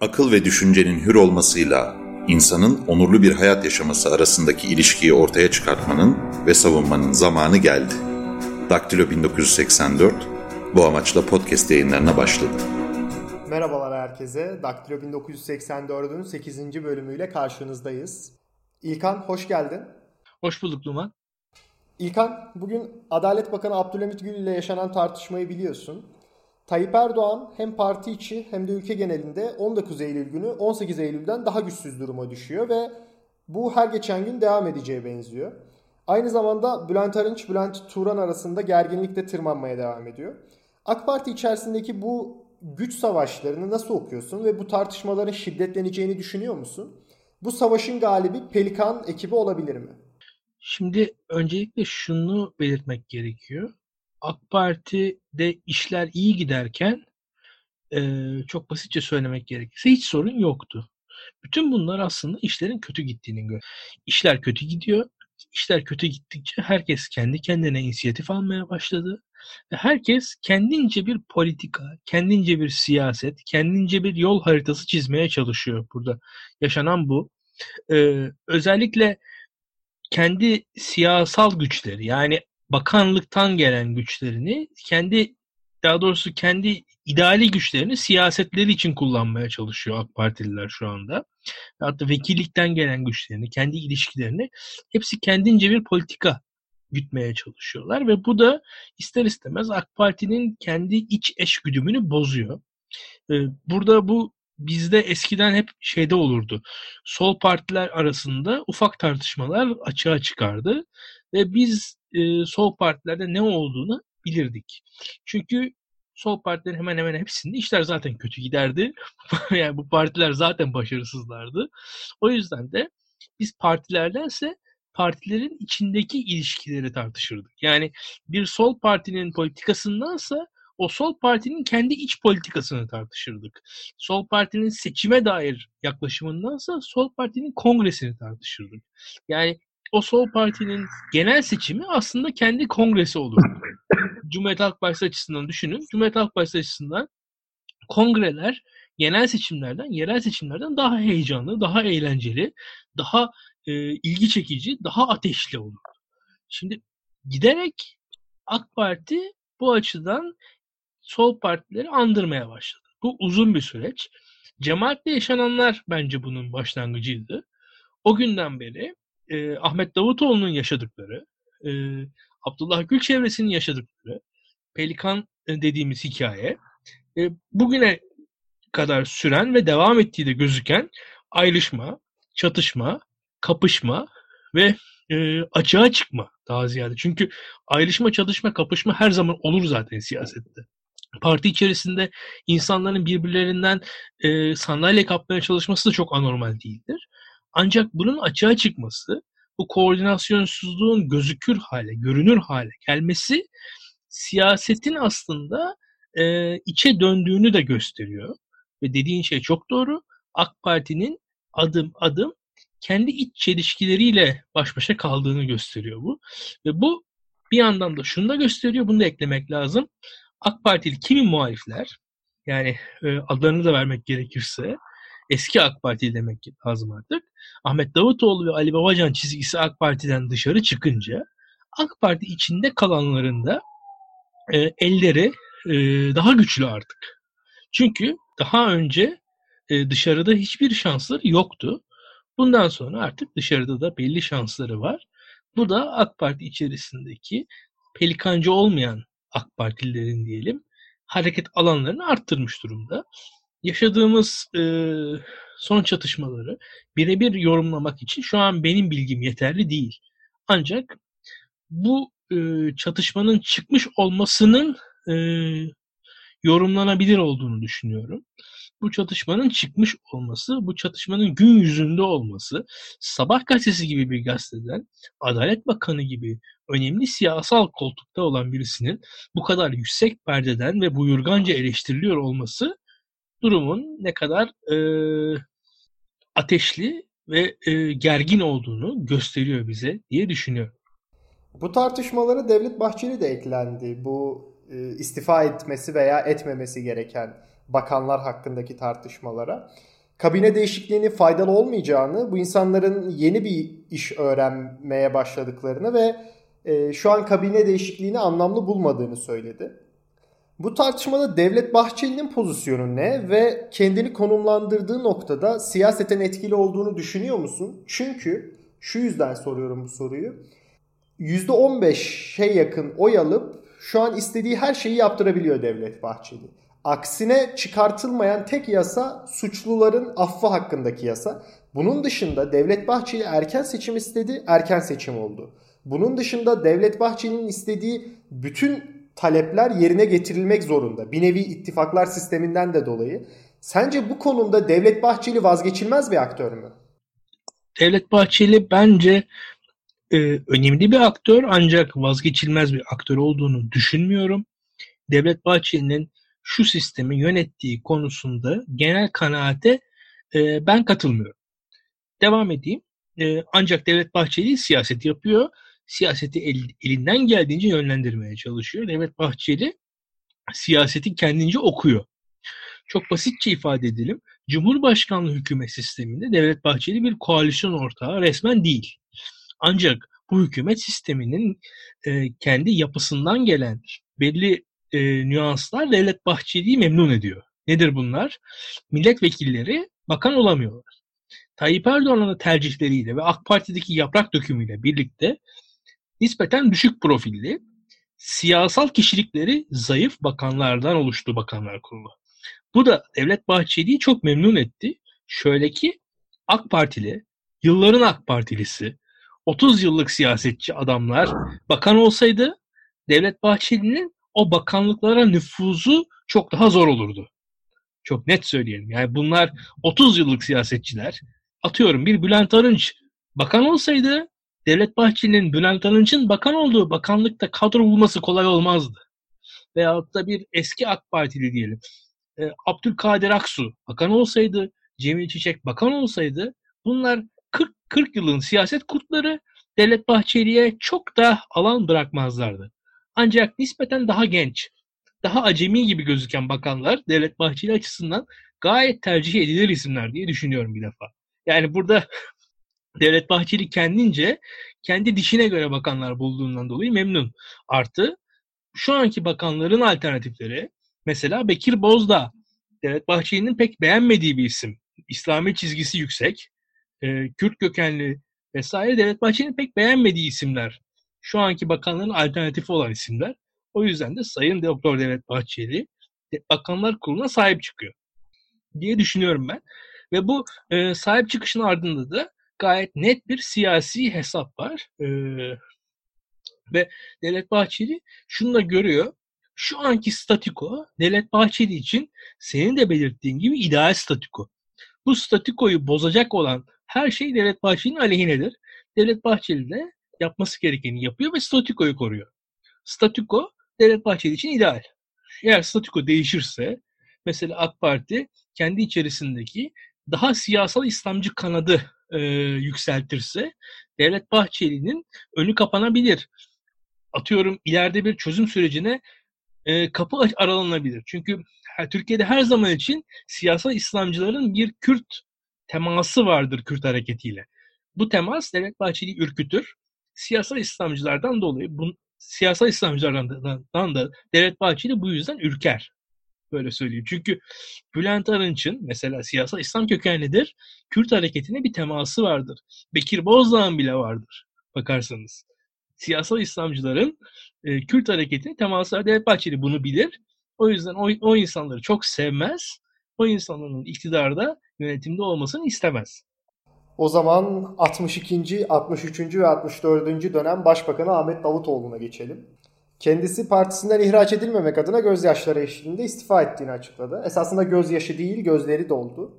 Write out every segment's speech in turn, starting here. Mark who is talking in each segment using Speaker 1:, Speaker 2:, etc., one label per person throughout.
Speaker 1: akıl ve düşüncenin hür olmasıyla insanın onurlu bir hayat yaşaması arasındaki ilişkiyi ortaya çıkartmanın ve savunmanın zamanı geldi. Daktilo 1984 bu amaçla podcast yayınlarına başladı.
Speaker 2: Merhabalar herkese. Daktilo 1984'ün 8. bölümüyle karşınızdayız. İlkan hoş geldin.
Speaker 3: Hoş bulduk Duman.
Speaker 2: İlkan, bugün Adalet Bakanı Abdülhamit Gül ile yaşanan tartışmayı biliyorsun. Tayyip Erdoğan hem parti içi hem de ülke genelinde 19 Eylül günü 18 Eylül'den daha güçsüz duruma düşüyor ve bu her geçen gün devam edeceğe benziyor. Aynı zamanda Bülent Arınç, Bülent Turan arasında gerginlik de tırmanmaya devam ediyor. AK Parti içerisindeki bu güç savaşlarını nasıl okuyorsun ve bu tartışmaların şiddetleneceğini düşünüyor musun? Bu savaşın galibi Pelikan ekibi olabilir mi?
Speaker 3: Şimdi öncelikle şunu belirtmek gerekiyor. AK Parti'de işler iyi giderken e, çok basitçe söylemek gerekirse hiç sorun yoktu. Bütün bunlar aslında işlerin kötü gittiğini gör. İşler kötü gidiyor. İşler kötü gittikçe herkes kendi kendine inisiyatif almaya başladı. Herkes kendince bir politika, kendince bir siyaset, kendince bir yol haritası çizmeye çalışıyor burada. Yaşanan bu. Ee, özellikle kendi siyasal güçleri yani bakanlıktan gelen güçlerini kendi daha doğrusu kendi ideali güçlerini siyasetleri için kullanmaya çalışıyor AK Partililer şu anda. Hatta vekillikten gelen güçlerini, kendi ilişkilerini hepsi kendince bir politika gütmeye çalışıyorlar ve bu da ister istemez AK Parti'nin kendi iç eş güdümünü bozuyor. Ee, burada bu bizde eskiden hep şeyde olurdu. Sol partiler arasında ufak tartışmalar açığa çıkardı ve biz e, sol partilerde ne olduğunu bilirdik. Çünkü sol partilerin hemen hemen hepsinde işler zaten kötü giderdi. yani bu partiler zaten başarısızlardı. O yüzden de biz partilerdense partilerin içindeki ilişkileri tartışırdık. Yani bir sol partinin politikasındansa o sol partinin kendi iç politikasını tartışırdık. Sol partinin seçime dair yaklaşımındansa sol partinin kongresini tartışırdık. Yani o sol partinin genel seçimi aslında kendi kongresi olur. Cumhuriyet Halk Partisi açısından düşünün. Cumhuriyet Halk Partisi açısından kongreler genel seçimlerden, yerel seçimlerden daha heyecanlı, daha eğlenceli, daha e, ilgi çekici, daha ateşli olur. Şimdi giderek AK Parti bu açıdan sol partileri andırmaya başladı. Bu uzun bir süreç. Cemaatle yaşananlar bence bunun başlangıcıydı. O günden beri e, Ahmet Davutoğlu'nun yaşadıkları, e, Abdullah Gül çevresinin yaşadıkları, Pelikan e, dediğimiz hikaye, e, bugüne kadar süren ve devam ettiği de gözüken ayrışma, çatışma, kapışma ve e, açığa çıkma daha ziyade. Çünkü ayrışma, çatışma, kapışma her zaman olur zaten siyasette. Parti içerisinde insanların birbirlerinden e, sandalye kapmaya çalışması da çok anormal değildir. Ancak bunun açığa çıkması, bu koordinasyonsuzluğun gözükür hale, görünür hale gelmesi siyasetin aslında e, içe döndüğünü de gösteriyor. Ve dediğin şey çok doğru. AK Parti'nin adım adım kendi iç çelişkileriyle baş başa kaldığını gösteriyor bu. Ve bu bir yandan da şunu da gösteriyor, bunu da eklemek lazım. AK Partili kimi muhalifler, yani e, adlarını da vermek gerekirse, eski AK Parti demek lazım artık. Ahmet Davutoğlu ve Ali Babacan çizgisi AK Parti'den dışarı çıkınca AK Parti içinde kalanların da e, elleri e, daha güçlü artık. Çünkü daha önce e, dışarıda hiçbir şansları yoktu. Bundan sonra artık dışarıda da belli şansları var. Bu da AK Parti içerisindeki pelikancı olmayan AK Partililerin diyelim hareket alanlarını arttırmış durumda yaşadığımız e, son çatışmaları birebir yorumlamak için şu an benim bilgim yeterli değil. Ancak bu e, çatışmanın çıkmış olmasının e, yorumlanabilir olduğunu düşünüyorum. Bu çatışmanın çıkmış olması, bu çatışmanın gün yüzünde olması, Sabah gazetesi gibi bir gazeteden, Adalet Bakanı gibi önemli siyasal koltukta olan birisinin bu kadar yüksek perdeden ve buyurganca eleştiriliyor olması durumun ne kadar e, ateşli ve e, gergin olduğunu gösteriyor bize diye düşünüyorum.
Speaker 2: Bu tartışmalara Devlet Bahçeli de eklendi. Bu e, istifa etmesi veya etmemesi gereken bakanlar hakkındaki tartışmalara. Kabine değişikliğinin faydalı olmayacağını, bu insanların yeni bir iş öğrenmeye başladıklarını ve e, şu an kabine değişikliğini anlamlı bulmadığını söyledi. Bu tartışmada Devlet Bahçeli'nin pozisyonu ne ve kendini konumlandırdığı noktada siyaseten etkili olduğunu düşünüyor musun? Çünkü şu yüzden soruyorum bu soruyu. %15'e yakın oy alıp şu an istediği her şeyi yaptırabiliyor Devlet Bahçeli. Aksine çıkartılmayan tek yasa suçluların affı hakkındaki yasa. Bunun dışında Devlet Bahçeli erken seçim istedi, erken seçim oldu. Bunun dışında Devlet Bahçeli'nin istediği bütün talepler yerine getirilmek zorunda. Bir nevi ittifaklar sisteminden de dolayı. Sence bu konumda Devlet Bahçeli vazgeçilmez bir aktör mü?
Speaker 3: Devlet Bahçeli bence e, önemli bir aktör ancak vazgeçilmez bir aktör olduğunu düşünmüyorum. Devlet Bahçeli'nin şu sistemi yönettiği konusunda genel kanaate e, ben katılmıyorum. Devam edeyim. E, ancak Devlet Bahçeli siyaset yapıyor. Siyaseti el, elinden geldiğince yönlendirmeye çalışıyor. Devlet Bahçeli siyaseti kendince okuyor. Çok basitçe ifade edelim. Cumhurbaşkanlığı hükümet sisteminde Devlet Bahçeli bir koalisyon ortağı resmen değil. Ancak bu hükümet sisteminin e, kendi yapısından gelen belli e, nüanslar Devlet Bahçeli'yi memnun ediyor. Nedir bunlar? Milletvekilleri bakan olamıyorlar. Tayyip Erdoğan'ın tercihleriyle ve AK Parti'deki yaprak dökümüyle birlikte nispeten düşük profilli, siyasal kişilikleri zayıf bakanlardan oluştu bakanlar kurulu. Bu da Devlet Bahçeli'yi çok memnun etti. Şöyle ki AK Partili, yılların AK Partilisi, 30 yıllık siyasetçi adamlar bakan olsaydı Devlet Bahçeli'nin o bakanlıklara nüfuzu çok daha zor olurdu. Çok net söyleyelim. Yani bunlar 30 yıllık siyasetçiler. Atıyorum bir Bülent Arınç bakan olsaydı Devlet Bahçeli'nin Bülent Arınç'ın bakan olduğu bakanlıkta kadro bulması kolay olmazdı. Veyahut da bir eski AK Partili diyelim. E, Abdülkadir Aksu bakan olsaydı, Cemil Çiçek bakan olsaydı bunlar 40, 40 yılın siyaset kurtları Devlet Bahçeli'ye çok da alan bırakmazlardı. Ancak nispeten daha genç, daha acemi gibi gözüken bakanlar Devlet Bahçeli açısından gayet tercih edilir isimler diye düşünüyorum bir defa. Yani burada Devlet Bahçeli kendince kendi dişine göre bakanlar bulduğundan dolayı memnun. Artı şu anki bakanların alternatifleri mesela Bekir Bozdağ Devlet Bahçeli'nin pek beğenmediği bir isim. İslami çizgisi yüksek. E, Kürt kökenli vesaire Devlet Bahçeli'nin pek beğenmediği isimler. Şu anki bakanların alternatifi olan isimler. O yüzden de Sayın Doktor Devlet Bahçeli Bakanlar Kurulu'na sahip çıkıyor diye düşünüyorum ben. Ve bu e, sahip çıkışın ardında da gayet net bir siyasi hesap var. E, ve Devlet Bahçeli şunu da görüyor. Şu anki statiko Devlet Bahçeli için senin de belirttiğin gibi ideal statiko. Bu statikoyu bozacak olan her şey Devlet Bahçeli'nin aleyhinedir. Devlet Bahçeli de yapması gerekeni yapıyor ve statikoyu koruyor. Statiko Devlet Bahçeli için ideal. Eğer statiko değişirse mesela AK Parti kendi içerisindeki daha siyasal İslamcı kanadı e, yükseltirse Devlet Bahçeli'nin önü kapanabilir. Atıyorum ileride bir çözüm sürecine e, kapı aralanabilir. Çünkü Türkiye'de her zaman için siyasal İslamcıların bir Kürt teması vardır Kürt hareketiyle. Bu temas Devlet Bahçeli'yi ürkütür. Siyasal İslamcılardan dolayı bu siyasal İslamcılardan da Devlet Bahçeli bu yüzden ürker. Böyle söyleyeyim. Çünkü Bülent Arınç'ın mesela siyasal İslam kökenlidir. Kürt hareketine bir teması vardır. Bekir Bozdağ'ın bile vardır bakarsanız. Siyasal İslamcıların e, Kürt hareketine teması var. Devlet Bahçeli bunu bilir. O yüzden o, o insanları çok sevmez. O insanların iktidarda yönetimde olmasını istemez.
Speaker 2: O zaman 62. 63. ve 64. dönem Başbakanı Ahmet Davutoğlu'na geçelim. Kendisi partisinden ihraç edilmemek adına gözyaşları eşliğinde istifa ettiğini açıkladı. Esasında gözyaşı değil gözleri doldu.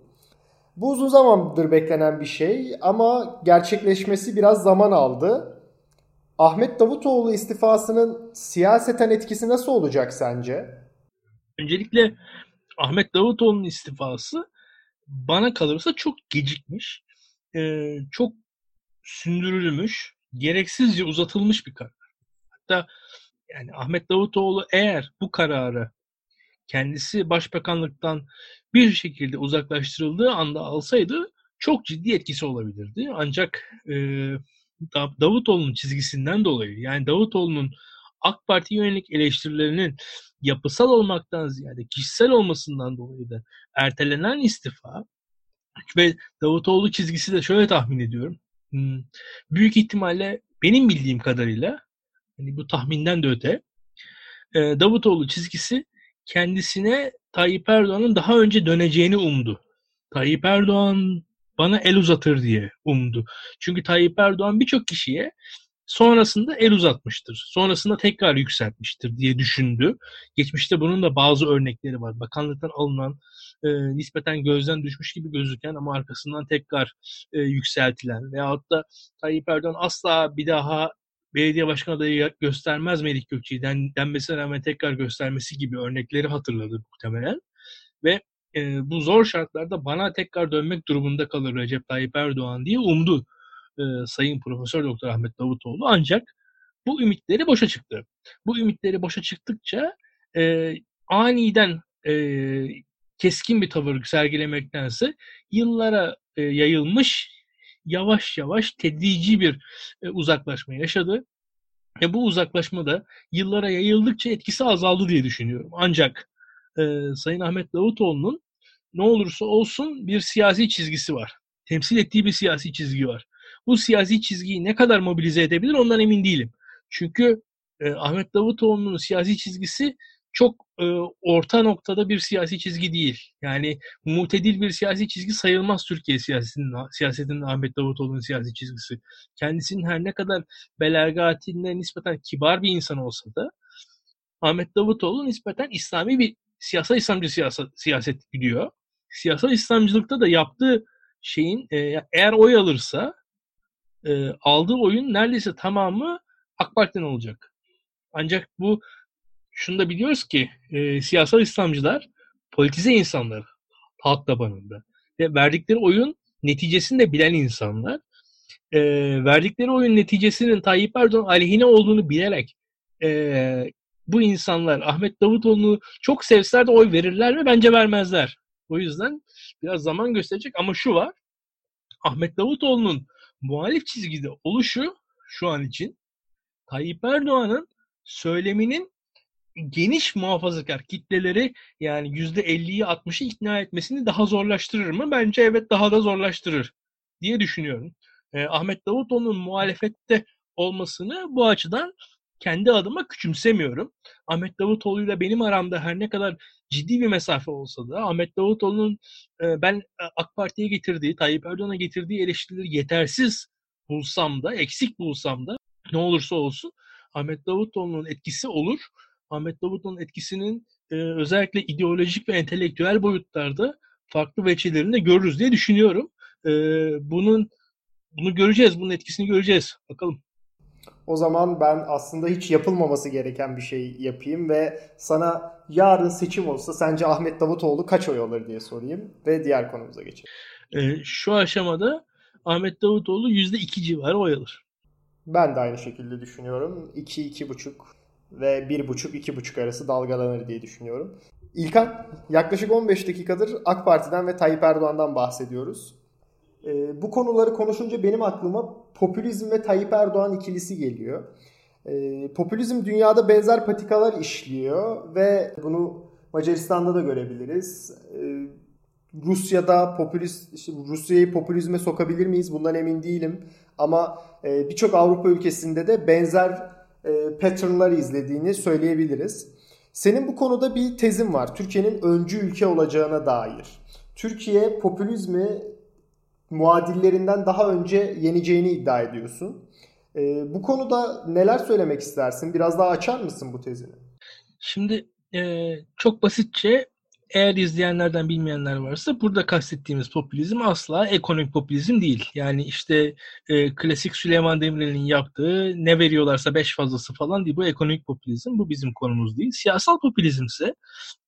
Speaker 2: Bu uzun zamandır beklenen bir şey ama gerçekleşmesi biraz zaman aldı. Ahmet Davutoğlu istifasının siyaseten etkisi nasıl olacak sence?
Speaker 3: Öncelikle Ahmet Davutoğlu'nun istifası bana kalırsa çok gecikmiş, e, çok sündürülmüş, gereksizce uzatılmış bir karar. Hatta yani Ahmet Davutoğlu eğer bu kararı kendisi başbakanlıktan bir şekilde uzaklaştırıldığı anda alsaydı çok ciddi etkisi olabilirdi. Ancak e, Davutoğlu'nun çizgisinden dolayı yani Davutoğlu'nun AK Parti yönelik eleştirilerinin yapısal olmaktan ziyade kişisel olmasından dolayı da ertelenen istifa ve Davutoğlu çizgisi de şöyle tahmin ediyorum. Hmm, büyük ihtimalle benim bildiğim kadarıyla hani bu tahminden de öte e, Davutoğlu çizgisi kendisine Tayyip Erdoğan'ın daha önce döneceğini umdu. Tayyip Erdoğan bana el uzatır diye umdu. Çünkü Tayyip Erdoğan birçok kişiye sonrasında el uzatmıştır. Sonrasında tekrar yükseltmiştir diye düşündü. Geçmişte bunun da bazı örnekleri var. Bakanlıktan alınan e, nispeten gözden düşmüş gibi gözüken ama arkasından tekrar e, yükseltilen veyahut da Tayyip Erdoğan asla bir daha belediye başkan adayı göstermez Melih Gökçe'yi den, denmesine rağmen tekrar göstermesi gibi örnekleri hatırladı muhtemelen. Ve e, bu zor şartlarda bana tekrar dönmek durumunda kalır Recep Tayyip Erdoğan diye umdu e, Sayın Profesör Doktor Ahmet Davutoğlu. Ancak bu ümitleri boşa çıktı. Bu ümitleri boşa çıktıkça e, aniden e, keskin bir tavır sergilemektense yıllara e, yayılmış yavaş yavaş tedrici bir e, uzaklaşma yaşadı. Ve bu uzaklaşma da yıllara yayıldıkça etkisi azaldı diye düşünüyorum. Ancak e, Sayın Ahmet Davutoğlu'nun ne olursa olsun bir siyasi çizgisi var. Temsil ettiği bir siyasi çizgi var. Bu siyasi çizgiyi ne kadar mobilize edebilir ondan emin değilim. Çünkü e, Ahmet Davutoğlu'nun siyasi çizgisi çok e, orta noktada bir siyasi çizgi değil. Yani mutedil bir siyasi çizgi sayılmaz Türkiye siyasetinin, siyasetinin Ahmet Davutoğlu'nun siyasi çizgisi. Kendisinin her ne kadar belergatinde nispeten kibar bir insan olsa da Ahmet Davutoğlu nispeten İslami bir siyasal İslamcı siyaset, siyaset gidiyor. Siyasal İslamcılıkta da yaptığı şeyin e, eğer oy alırsa e, aldığı oyun neredeyse tamamı AK Parti'den olacak. Ancak bu şunu da biliyoruz ki e, siyasal İslamcılar politize insanlar halk tabanında. Ve verdikleri oyun neticesini de bilen insanlar. E, verdikleri oyun neticesinin Tayyip Erdoğan aleyhine olduğunu bilerek e, bu insanlar Ahmet Davutoğlu'nu çok sevseler de oy verirler mi? Bence vermezler. O yüzden biraz zaman gösterecek ama şu var. Ahmet Davutoğlu'nun muhalif çizgide oluşu şu an için Tayyip Erdoğan'ın söyleminin geniş muhafazakar kitleleri yani %50'yi 60'ı ikna etmesini daha zorlaştırır mı? Bence evet daha da zorlaştırır diye düşünüyorum. Eh, Ahmet Davutoğlu'nun muhalefette olmasını bu açıdan kendi adıma küçümsemiyorum. Ahmet Davutoğlu ile benim aramda her ne kadar ciddi bir mesafe olsa da Ahmet Davutoğlu'nun e, ben e, AK Parti'ye getirdiği, Tayyip Erdoğan'a getirdiği eleştirileri yetersiz bulsam da, eksik bulsam da ne olursa olsun Ahmet Davutoğlu'nun etkisi olur. Ahmet Davutoğlu'nun etkisinin e, özellikle ideolojik ve entelektüel boyutlarda farklı veçelerini de görürüz diye düşünüyorum. bunun bunu göreceğiz, bunun etkisini göreceğiz. Bakalım.
Speaker 2: O zaman ben aslında hiç yapılmaması gereken bir şey yapayım ve sana yarın seçim olsa sence Ahmet Davutoğlu kaç oy alır diye sorayım ve diğer konumuza geçelim.
Speaker 3: Ee, şu aşamada Ahmet Davutoğlu %2 civarı oy alır.
Speaker 2: Ben de aynı şekilde düşünüyorum. 2-2,5 ve 1,5-2,5 arası dalgalanır diye düşünüyorum. İlkan yaklaşık 15 dakikadır AK Parti'den ve Tayyip Erdoğan'dan bahsediyoruz. E, bu konuları konuşunca benim aklıma popülizm ve Tayyip Erdoğan ikilisi geliyor. E, popülizm dünyada benzer patikalar işliyor ve bunu Macaristan'da da görebiliriz. E, Rusya'da popülist işte Rusya'yı popülizme sokabilir miyiz? Bundan emin değilim. Ama e, birçok Avrupa ülkesinde de benzer e, patternlar izlediğini söyleyebiliriz. Senin bu konuda bir tezin var. Türkiye'nin öncü ülke olacağına dair. Türkiye popülizmi muadillerinden daha önce yeneceğini iddia ediyorsun. E, bu konuda neler söylemek istersin? Biraz daha açar mısın bu tezini?
Speaker 3: Şimdi e, çok basitçe eğer izleyenlerden bilmeyenler varsa burada kastettiğimiz popülizm asla ekonomik popülizm değil. Yani işte e, klasik Süleyman Demirel'in yaptığı ne veriyorlarsa beş fazlası falan değil. Bu ekonomik popülizm. Bu bizim konumuz değil. Siyasal popülizm ise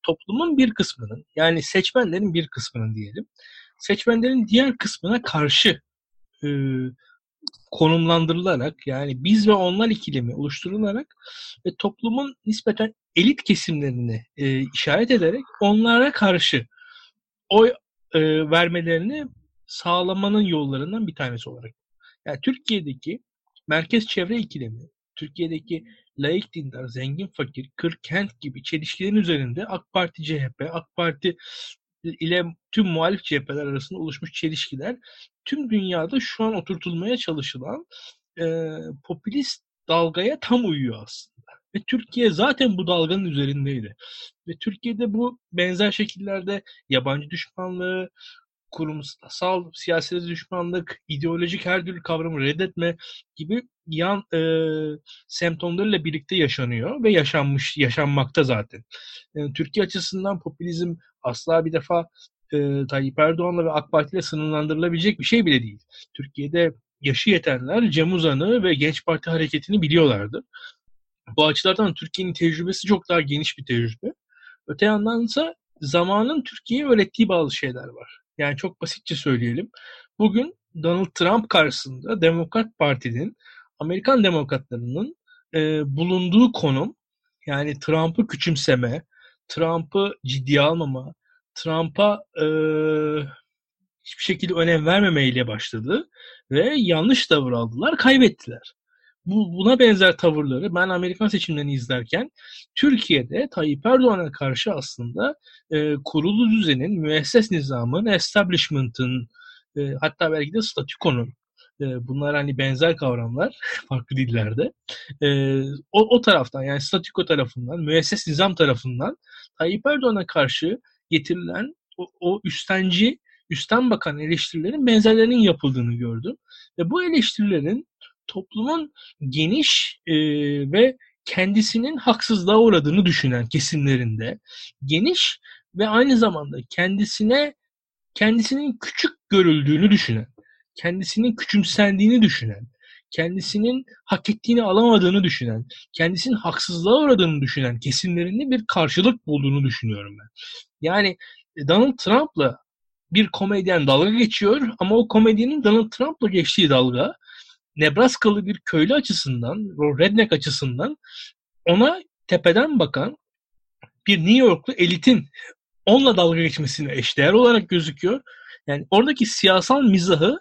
Speaker 3: toplumun bir kısmının yani seçmenlerin bir kısmının diyelim seçmenlerin diğer kısmına karşı e, konumlandırılarak yani biz ve onlar ikilemi oluşturularak ve toplumun nispeten elit kesimlerini e, işaret ederek onlara karşı oy e, vermelerini sağlamanın yollarından bir tanesi olarak. Yani Türkiye'deki merkez çevre ikilemi, Türkiye'deki laik dindar, zengin fakir, kır kent gibi çelişkilerin üzerinde AK Parti CHP, AK Parti ile tüm muhalif cepheler arasında oluşmuş çelişkiler tüm dünyada şu an oturtulmaya çalışılan e, popülist dalgaya tam uyuyor aslında. Ve Türkiye zaten bu dalganın üzerindeydi. Ve Türkiye'de bu benzer şekillerde yabancı düşmanlığı, kurumsal siyasete düşmanlık, ideolojik her türlü kavramı reddetme gibi yan e, semptomlarıyla birlikte yaşanıyor ve yaşanmış, yaşanmakta zaten. Yani Türkiye açısından popülizm asla bir defa e, Tayyip Erdoğan'la ve AK Parti ile sınırlandırılabilecek bir şey bile değil. Türkiye'de yaşı yetenler Cem Uzan'ı ve Genç Parti hareketini biliyorlardı. Bu açılardan Türkiye'nin tecrübesi çok daha geniş bir tecrübe. Öte yandan ise zamanın Türkiye'ye öğrettiği bazı şeyler var. Yani çok basitçe söyleyelim. Bugün Donald Trump karşısında Demokrat Parti'nin, Amerikan demokratlarının e, bulunduğu konum yani Trump'ı küçümseme, Trump'ı ciddiye almama, Trump'a e, hiçbir şekilde önem vermemeyle başladı ve yanlış tavır aldılar, kaybettiler. Bu, buna benzer tavırları ben Amerikan seçimlerini izlerken Türkiye'de Tayyip Erdoğan'a karşı aslında e, kurulu düzenin, müesses nizamın, establishment'ın e, hatta belki de statükonun e, bunlar hani benzer kavramlar farklı dillerde. E, o, o taraftan yani statüko tarafından, müesses nizam tarafından Tayyip Erdoğan'a karşı getirilen o, o üstenci, üstten bakan eleştirilerin benzerlerinin yapıldığını gördüm. Ve bu eleştirilerin toplumun geniş e, ve kendisinin haksızlığa uğradığını düşünen kesimlerinde geniş ve aynı zamanda kendisine kendisinin küçük görüldüğünü düşünen, kendisinin küçümsendiğini düşünen, kendisinin hak ettiğini alamadığını düşünen, kendisinin haksızlığa uğradığını düşünen kesimlerinde bir karşılık bulduğunu düşünüyorum ben. Yani e, Donald Trump'la bir komedyen dalga geçiyor ama o komedyenin Donald Trump'la geçtiği dalga Nebraskalı bir köylü açısından, redneck açısından ona tepeden bakan bir New Yorklu elitin onunla dalga geçmesine eşdeğer olarak gözüküyor. Yani oradaki siyasal mizahı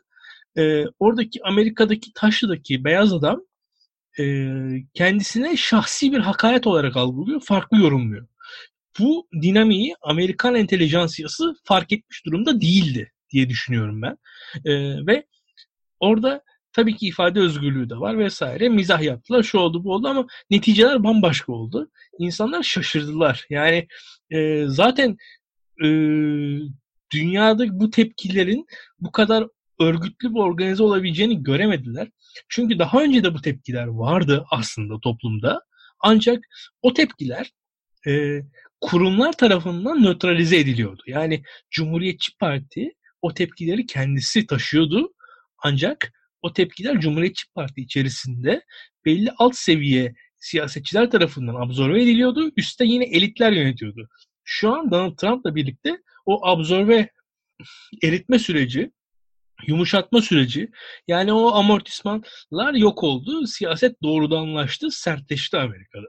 Speaker 3: e, oradaki Amerika'daki taşlıdaki beyaz adam e, kendisine şahsi bir hakaret olarak algılıyor, farklı yorumluyor. Bu dinamiği Amerikan entelijansiyası fark etmiş durumda değildi diye düşünüyorum ben. E, ve orada Tabii ki ifade özgürlüğü de var vesaire. Mizah yaptılar, şu oldu bu oldu ama neticeler bambaşka oldu. İnsanlar şaşırdılar. Yani e, zaten e, dünyada bu tepkilerin bu kadar örgütlü bir organize olabileceğini göremediler. Çünkü daha önce de bu tepkiler vardı aslında toplumda. Ancak o tepkiler e, kurumlar tarafından nötralize ediliyordu. Yani Cumhuriyetçi Parti o tepkileri kendisi taşıyordu. Ancak o tepkiler Cumhuriyetçi Parti içerisinde belli alt seviye siyasetçiler tarafından absorbe ediliyordu. Üste yine elitler yönetiyordu. Şu an Donald Trump'la birlikte o absorbe eritme süreci, yumuşatma süreci yani o amortismanlar yok oldu. Siyaset doğrudanlaştı, sertleşti Amerika'da.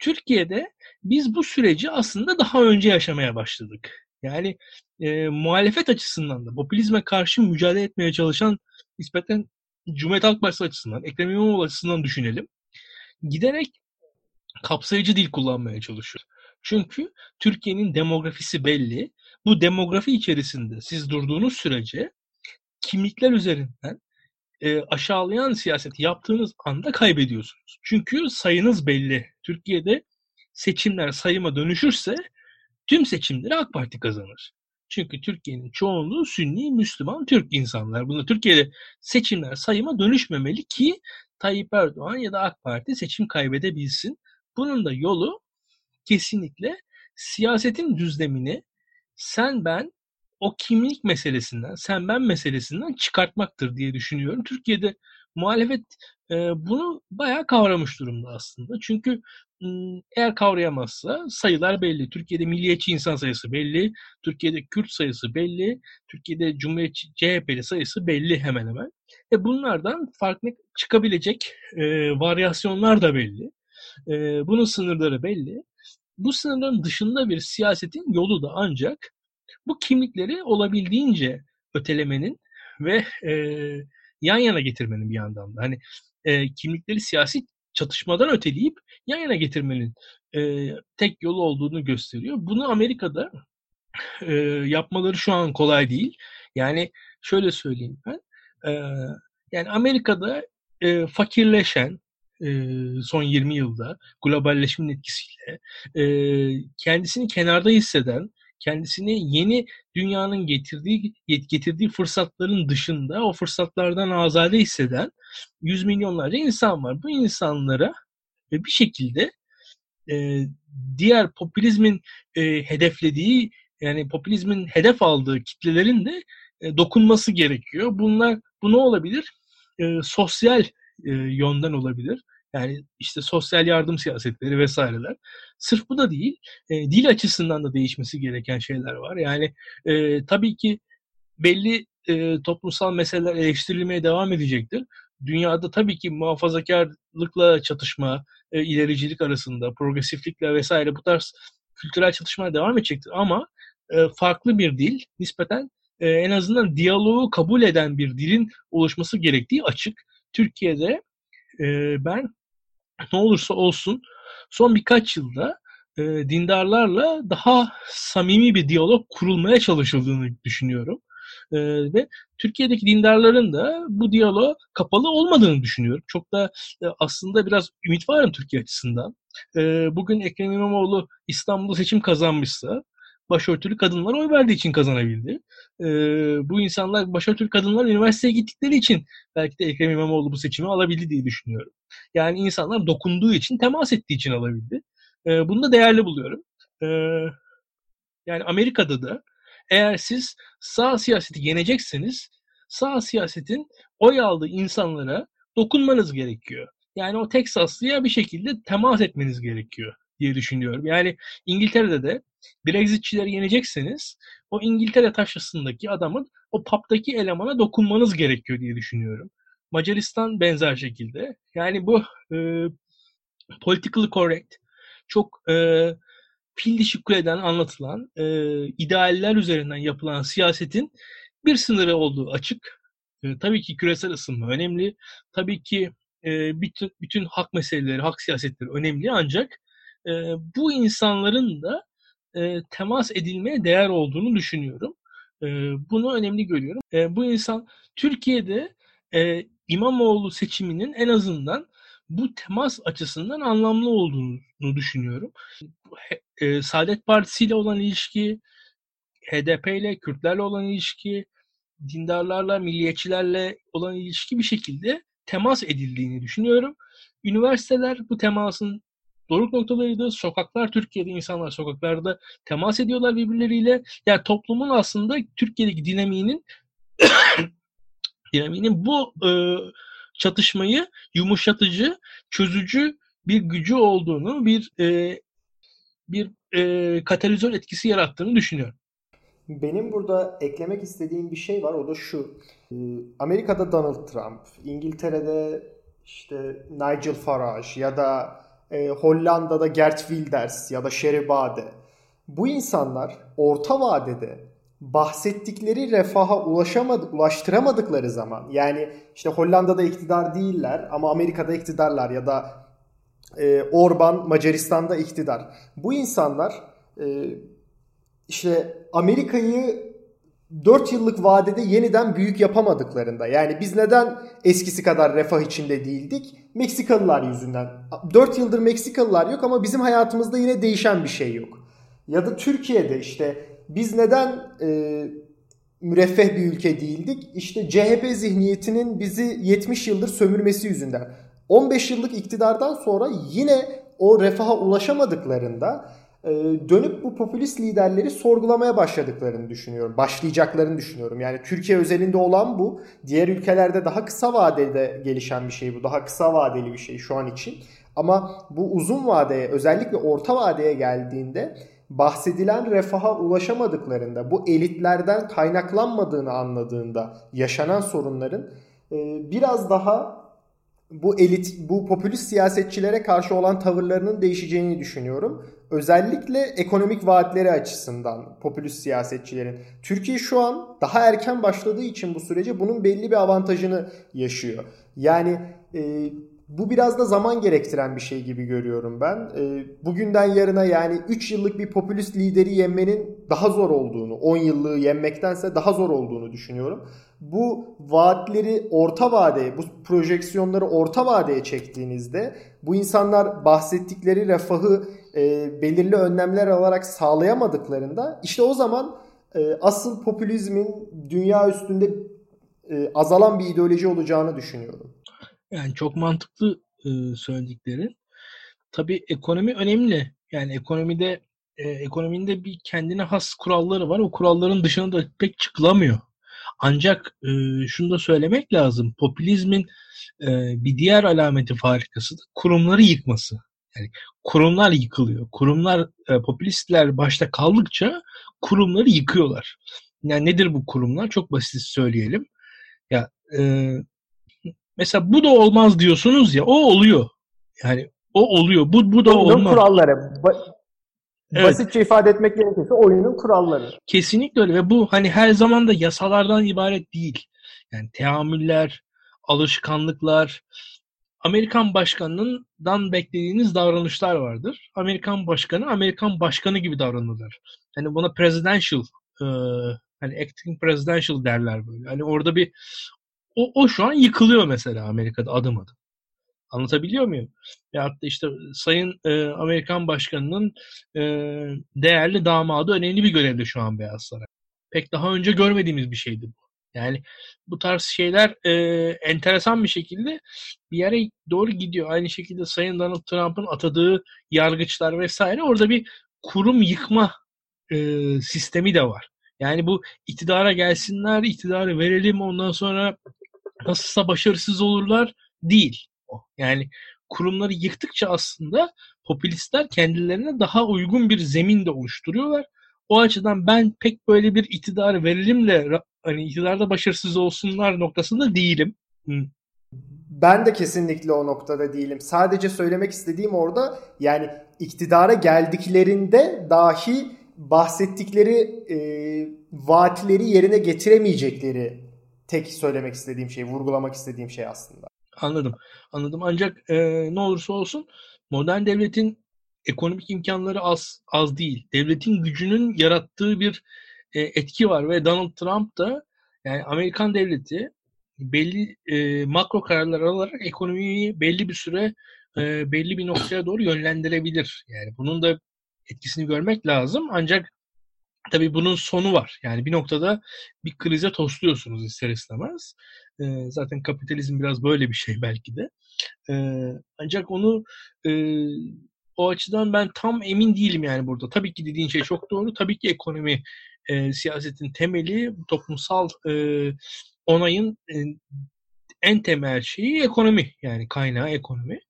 Speaker 3: Türkiye'de biz bu süreci aslında daha önce yaşamaya başladık. Yani e, muhalefet açısından da popülizme karşı mücadele etmeye çalışan nispeten Cumhuriyet Halk Partisi açısından, Ekrem İmamoğlu açısından düşünelim. Giderek kapsayıcı dil kullanmaya çalışıyor. Çünkü Türkiye'nin demografisi belli. Bu demografi içerisinde siz durduğunuz sürece kimlikler üzerinden e, aşağılayan siyaset yaptığınız anda kaybediyorsunuz. Çünkü sayınız belli. Türkiye'de seçimler sayıma dönüşürse tüm seçimleri AK Parti kazanır. Çünkü Türkiye'nin çoğunluğu Sünni, Müslüman, Türk insanlar. Bunu Türkiye'de seçimler sayıma dönüşmemeli ki Tayyip Erdoğan ya da AK Parti seçim kaybedebilsin. Bunun da yolu kesinlikle siyasetin düzlemini sen ben o kimlik meselesinden, sen ben meselesinden çıkartmaktır diye düşünüyorum. Türkiye'de muhalefet e, bunu bayağı kavramış durumda aslında. Çünkü eğer kavrayamazsa sayılar belli. Türkiye'de milliyetçi insan sayısı belli. Türkiye'de Kürt sayısı belli. Türkiye'de Cumhuriyetçi CHP'li sayısı belli hemen hemen. E bunlardan farklı çıkabilecek e, varyasyonlar da belli. E, bunun sınırları belli. Bu sınırların dışında bir siyasetin yolu da ancak bu kimlikleri olabildiğince ötelemenin ve e, yan yana getirmenin bir yandan da. Hani e, kimlikleri siyasi çatışmadan öteleyip yan yana getirmenin e, tek yolu olduğunu gösteriyor. Bunu Amerika'da e, yapmaları şu an kolay değil. Yani şöyle söyleyeyim ben. E, yani Amerika'da e, fakirleşen e, son 20 yılda globalleşmenin etkisiyle e, kendisini kenarda hisseden, kendisini yeni dünyanın getirdiği getirdiği fırsatların dışında o fırsatlardan azade hisseden yüz milyonlarca insan var. Bu insanlara ve bir şekilde e, diğer popülizmin e, hedeflediği yani popülizmin hedef aldığı kitlelerin de e, dokunması gerekiyor. Bunlar bu ne olabilir? E, sosyal e, yönden olabilir. Yani işte sosyal yardım siyasetleri vesaireler. Sırf bu da değil, e, dil açısından da değişmesi gereken şeyler var. Yani e, tabii ki belli e, toplumsal meseleler eleştirilmeye devam edecektir. Dünyada tabii ki muhafazakarlıkla çatışma, e, ilericilik arasında, progresiflikle vesaire bu tarz kültürel çatışmalar devam edecektir. Ama e, farklı bir dil, nispeten e, en azından diyaloğu kabul eden bir dilin oluşması gerektiği açık. Türkiye'de e, ben ne olursa olsun son birkaç yılda e, dindarlarla daha samimi bir diyalog kurulmaya çalışıldığını düşünüyorum. E, ve Türkiye'deki dindarların da bu diyaloğa kapalı olmadığını düşünüyorum. Çok da e, aslında biraz ümit varım Türkiye açısından. E, bugün Ekrem İmamoğlu İstanbul'da seçim kazanmışsa başörtülü kadınlar oy verdiği için kazanabildi. E, bu insanlar başörtülü kadınlar üniversiteye gittikleri için belki de Ekrem İmamoğlu bu seçimi alabildi diye düşünüyorum. Yani insanlar dokunduğu için, temas ettiği için alabildi. E, bunu da değerli buluyorum. E, yani Amerika'da da eğer siz sağ siyaseti yenecekseniz sağ siyasetin oy aldığı insanlara dokunmanız gerekiyor. Yani o Teksaslıya bir şekilde temas etmeniz gerekiyor diye düşünüyorum. Yani İngiltere'de de Brexitçileri yenecekseniz o İngiltere taşrasındaki adamın o pub'daki elemana dokunmanız gerekiyor diye düşünüyorum. Macaristan benzer şekilde. Yani bu e, politically correct, çok e, fil dişi kuleden anlatılan e, idealler üzerinden yapılan siyasetin bir sınırı olduğu açık. E, tabii ki küresel ısınma önemli. Tabii ki e, bütün, bütün hak meseleleri, hak siyasetleri önemli ancak e, bu insanların da e, temas edilmeye değer olduğunu düşünüyorum. E, bunu önemli görüyorum. E, bu insan Türkiye'de e, İmamoğlu seçiminin en azından bu temas açısından anlamlı olduğunu düşünüyorum. E, Saadet Partisi ile olan ilişki, HDP ile, Kürtlerle olan ilişki, dindarlarla, milliyetçilerle olan ilişki bir şekilde temas edildiğini düşünüyorum. Üniversiteler bu temasın doruk noktalarıydı. Sokaklar Türkiye'de insanlar sokaklarda temas ediyorlar birbirleriyle. Yani toplumun aslında Türkiye'deki dinamiğinin dinamiğinin bu e, çatışmayı yumuşatıcı, çözücü bir gücü olduğunu, bir e, bir e, katalizör etkisi yarattığını düşünüyorum.
Speaker 2: Benim burada eklemek istediğim bir şey var. O da şu. E, Amerika'da Donald Trump, İngiltere'de işte Nigel Farage ya da e, Hollanda'da Gert Wilders ya da Sherry Bade. Bu insanlar orta vadede bahsettikleri refaha ulaşamadı, ulaştıramadıkları zaman yani işte Hollanda'da iktidar değiller ama Amerika'da iktidarlar ya da e, Orban Macaristan'da iktidar. Bu insanlar e, işte Amerika'yı 4 yıllık vadede yeniden büyük yapamadıklarında. Yani biz neden eskisi kadar refah içinde değildik? Meksikalılar yüzünden. 4 yıldır Meksikalılar yok ama bizim hayatımızda yine değişen bir şey yok. Ya da Türkiye'de işte biz neden e, müreffeh bir ülke değildik? İşte CHP zihniyetinin bizi 70 yıldır sömürmesi yüzünden. 15 yıllık iktidardan sonra yine o refaha ulaşamadıklarında e, dönüp bu popülist liderleri sorgulamaya başladıklarını düşünüyorum. Başlayacaklarını düşünüyorum. Yani Türkiye özelinde olan bu. Diğer ülkelerde daha kısa vadede gelişen bir şey bu. Daha kısa vadeli bir şey şu an için. Ama bu uzun vadeye özellikle orta vadeye geldiğinde bahsedilen refaha ulaşamadıklarında bu elitlerden kaynaklanmadığını anladığında yaşanan sorunların e, biraz daha bu elit, bu popülist siyasetçilere karşı olan tavırlarının değişeceğini düşünüyorum. Özellikle ekonomik vaatleri açısından popülist siyasetçilerin. Türkiye şu an daha erken başladığı için bu sürece bunun belli bir avantajını yaşıyor. Yani e, bu biraz da zaman gerektiren bir şey gibi görüyorum ben. E, bugünden yarına yani 3 yıllık bir popülist lideri yenmenin daha zor olduğunu, 10 yıllığı yenmektense daha zor olduğunu düşünüyorum. Bu vaatleri orta vadeye, bu projeksiyonları orta vadeye çektiğinizde bu insanlar bahsettikleri refahı e, belirli önlemler alarak sağlayamadıklarında işte o zaman e, asıl popülizmin dünya üstünde e, azalan bir ideoloji olacağını düşünüyorum.
Speaker 3: Yani çok mantıklı e, söyledikleri. Tabii ekonomi önemli. Yani ekonomide e, ekonominde bir kendine has kuralları var. O kuralların dışına da pek çıkılamıyor. Ancak e, şunu da söylemek lazım. Popülizmin e, bir diğer alameti farikası da kurumları yıkması. Yani kurumlar yıkılıyor. Kurumlar e, popülistler başta kaldıkça kurumları yıkıyorlar. Yani nedir bu kurumlar? Çok basit söyleyelim. Ya e, Mesela bu da olmaz diyorsunuz ya o oluyor. Yani o oluyor. Bu, bu da
Speaker 2: oyunun
Speaker 3: olmaz.
Speaker 2: kuralları. Ba- evet. Basitçe ifade etmek gerekirse oyunun kuralları.
Speaker 3: Kesinlikle öyle ve bu hani her zaman da yasalardan ibaret değil. Yani teamüller, alışkanlıklar, Amerikan başkanından beklediğiniz davranışlar vardır. Amerikan başkanı Amerikan başkanı gibi davranırlar. Hani buna presidential e, hani acting presidential derler böyle. Hani orada bir o, o şu an yıkılıyor mesela Amerika'da adım adım. Anlatabiliyor muyum? Ya da işte Sayın e, Amerikan Başkanı'nın e, değerli damadı önemli bir görevde şu an Beyaz Saray. Pek daha önce görmediğimiz bir şeydi bu. Yani bu tarz şeyler e, enteresan bir şekilde bir yere doğru gidiyor. Aynı şekilde Sayın Donald Trump'ın atadığı yargıçlar vesaire orada bir kurum yıkma e, sistemi de var. Yani bu iktidara gelsinler, iktidarı verelim ondan sonra nasılsa başarısız olurlar değil. Yani kurumları yıktıkça aslında popülistler kendilerine daha uygun bir zemin de oluşturuyorlar. O açıdan ben pek böyle bir iktidarı verelim de hani iktidarda başarısız olsunlar noktasında değilim. Hı.
Speaker 2: Ben de kesinlikle o noktada değilim. Sadece söylemek istediğim orada yani iktidara geldiklerinde dahi bahsettikleri e, vaatleri yerine getiremeyecekleri tek söylemek istediğim şey, vurgulamak istediğim şey aslında.
Speaker 3: Anladım. Anladım. Ancak e, ne olursa olsun modern devletin ekonomik imkanları az az değil. Devletin gücünün yarattığı bir e, etki var ve Donald Trump da yani Amerikan devleti belli e, makro kararlar alarak ekonomiyi belli bir süre e, belli bir noktaya doğru yönlendirebilir. Yani bunun da etkisini görmek lazım. Ancak Tabii bunun sonu var. Yani bir noktada bir krize tosluyorsunuz ister istemez. E, zaten kapitalizm biraz böyle bir şey belki de. E, ancak onu e, o açıdan ben tam emin değilim yani burada. Tabii ki dediğin şey çok doğru. Tabii ki ekonomi e, siyasetin temeli, toplumsal e, onayın e, en temel şeyi ekonomi. Yani kaynağı ekonomi.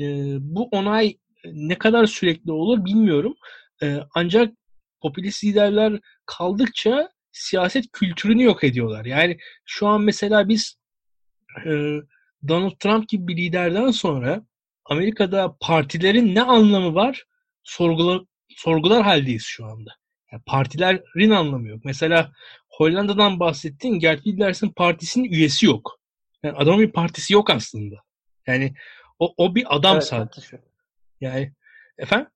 Speaker 3: E, bu onay ne kadar sürekli olur bilmiyorum. E, ancak popülist liderler kaldıkça siyaset kültürünü yok ediyorlar. Yani şu an mesela biz e, Donald Trump gibi bir liderden sonra Amerika'da partilerin ne anlamı var sorgular, sorgular haldeyiz şu anda. Yani partilerin anlamı yok. Mesela Hollanda'dan bahsettiğin Gert Wilders'in partisinin üyesi yok. Yani adamın bir partisi yok aslında. Yani o, o bir adam evet, sadece. Yani efendim?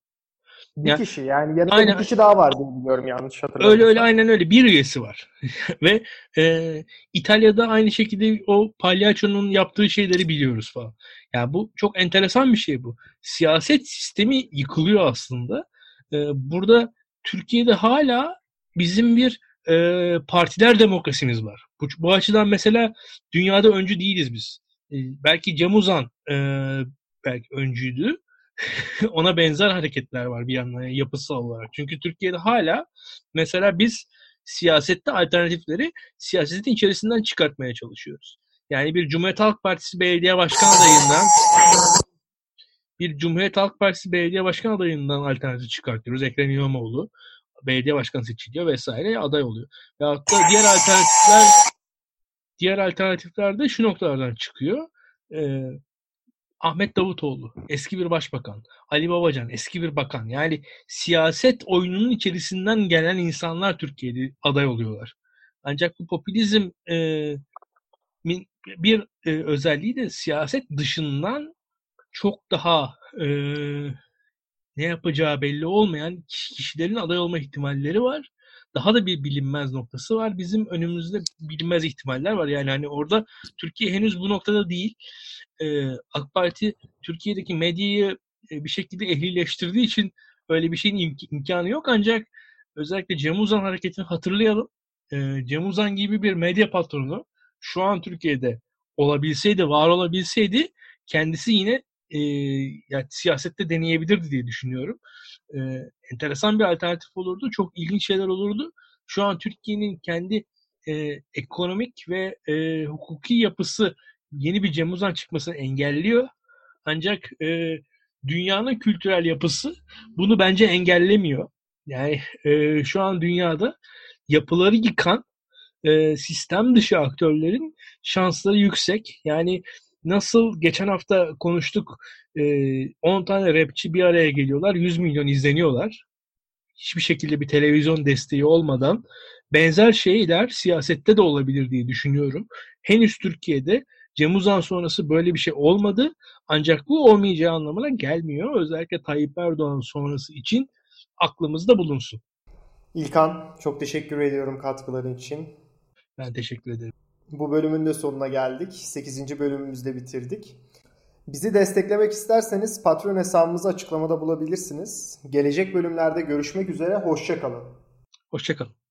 Speaker 2: Bir ya, kişi yani yanında aynen, bir kişi daha var diye biliyorum yanlış hatırlamıyorsam.
Speaker 3: Öyle öyle aynen öyle bir üyesi var. Ve e, İtalya'da aynı şekilde o palyaçonun yaptığı şeyleri biliyoruz falan. Yani bu çok enteresan bir şey bu. Siyaset sistemi yıkılıyor aslında. E, burada Türkiye'de hala bizim bir e, partiler demokrasimiz var. Bu, bu açıdan mesela dünyada öncü değiliz biz. E, belki Cem Uzan e, belki öncüydü. ona benzer hareketler var bir yandan yani yapısal olarak. Çünkü Türkiye'de hala mesela biz siyasette alternatifleri siyasetin içerisinden çıkartmaya çalışıyoruz. Yani bir Cumhuriyet Halk Partisi belediye başkan adayından bir Cumhuriyet Halk Partisi belediye başkan adayından alternatif çıkartıyoruz. Ekrem İmamoğlu belediye başkanı seçiliyor vesaire aday oluyor. Ya hatta diğer alternatifler diğer alternatifler de şu noktalardan çıkıyor. Ee, Ahmet Davutoğlu eski bir başbakan, Ali Babacan eski bir bakan. Yani siyaset oyununun içerisinden gelen insanlar Türkiye'de aday oluyorlar. Ancak bu popülizm e, bir e, özelliği de siyaset dışından çok daha e, ne yapacağı belli olmayan kişilerin aday olma ihtimalleri var. Daha da bir bilinmez noktası var. Bizim önümüzde bilinmez ihtimaller var. Yani hani orada Türkiye henüz bu noktada değil. Ee, AK Parti Türkiye'deki medyayı e, bir şekilde ehlileştirdiği için öyle bir şeyin imk- imkanı yok. Ancak özellikle Cem Uzan hareketini hatırlayalım. Ee, Cem Uzan gibi bir medya patronu şu an Türkiye'de olabilseydi, var olabilseydi kendisi yine e, yani siyasette deneyebilirdi diye düşünüyorum. E, enteresan bir alternatif olurdu. Çok ilginç şeyler olurdu. Şu an Türkiye'nin kendi e, ekonomik ve e, hukuki yapısı yeni bir Cem Uzan çıkmasını engelliyor. Ancak e, dünyanın kültürel yapısı bunu bence engellemiyor. Yani e, şu an dünyada yapıları yıkan e, sistem dışı aktörlerin şansları yüksek. Yani nasıl geçen hafta konuştuk 10 e, tane rapçi bir araya geliyorlar 100 milyon izleniyorlar. Hiçbir şekilde bir televizyon desteği olmadan benzer şeyler siyasette de olabilir diye düşünüyorum. Henüz Türkiye'de Cem Uzan sonrası böyle bir şey olmadı. Ancak bu olmayacağı anlamına gelmiyor. Özellikle Tayyip Erdoğan sonrası için aklımızda bulunsun.
Speaker 2: İlkan çok teşekkür ediyorum katkıların için.
Speaker 3: Ben teşekkür ederim.
Speaker 2: Bu bölümün de sonuna geldik. 8. bölümümüzde bitirdik. Bizi desteklemek isterseniz Patreon hesabımızı açıklamada bulabilirsiniz. Gelecek bölümlerde görüşmek üzere. Hoşçakalın.
Speaker 3: Hoşçakalın.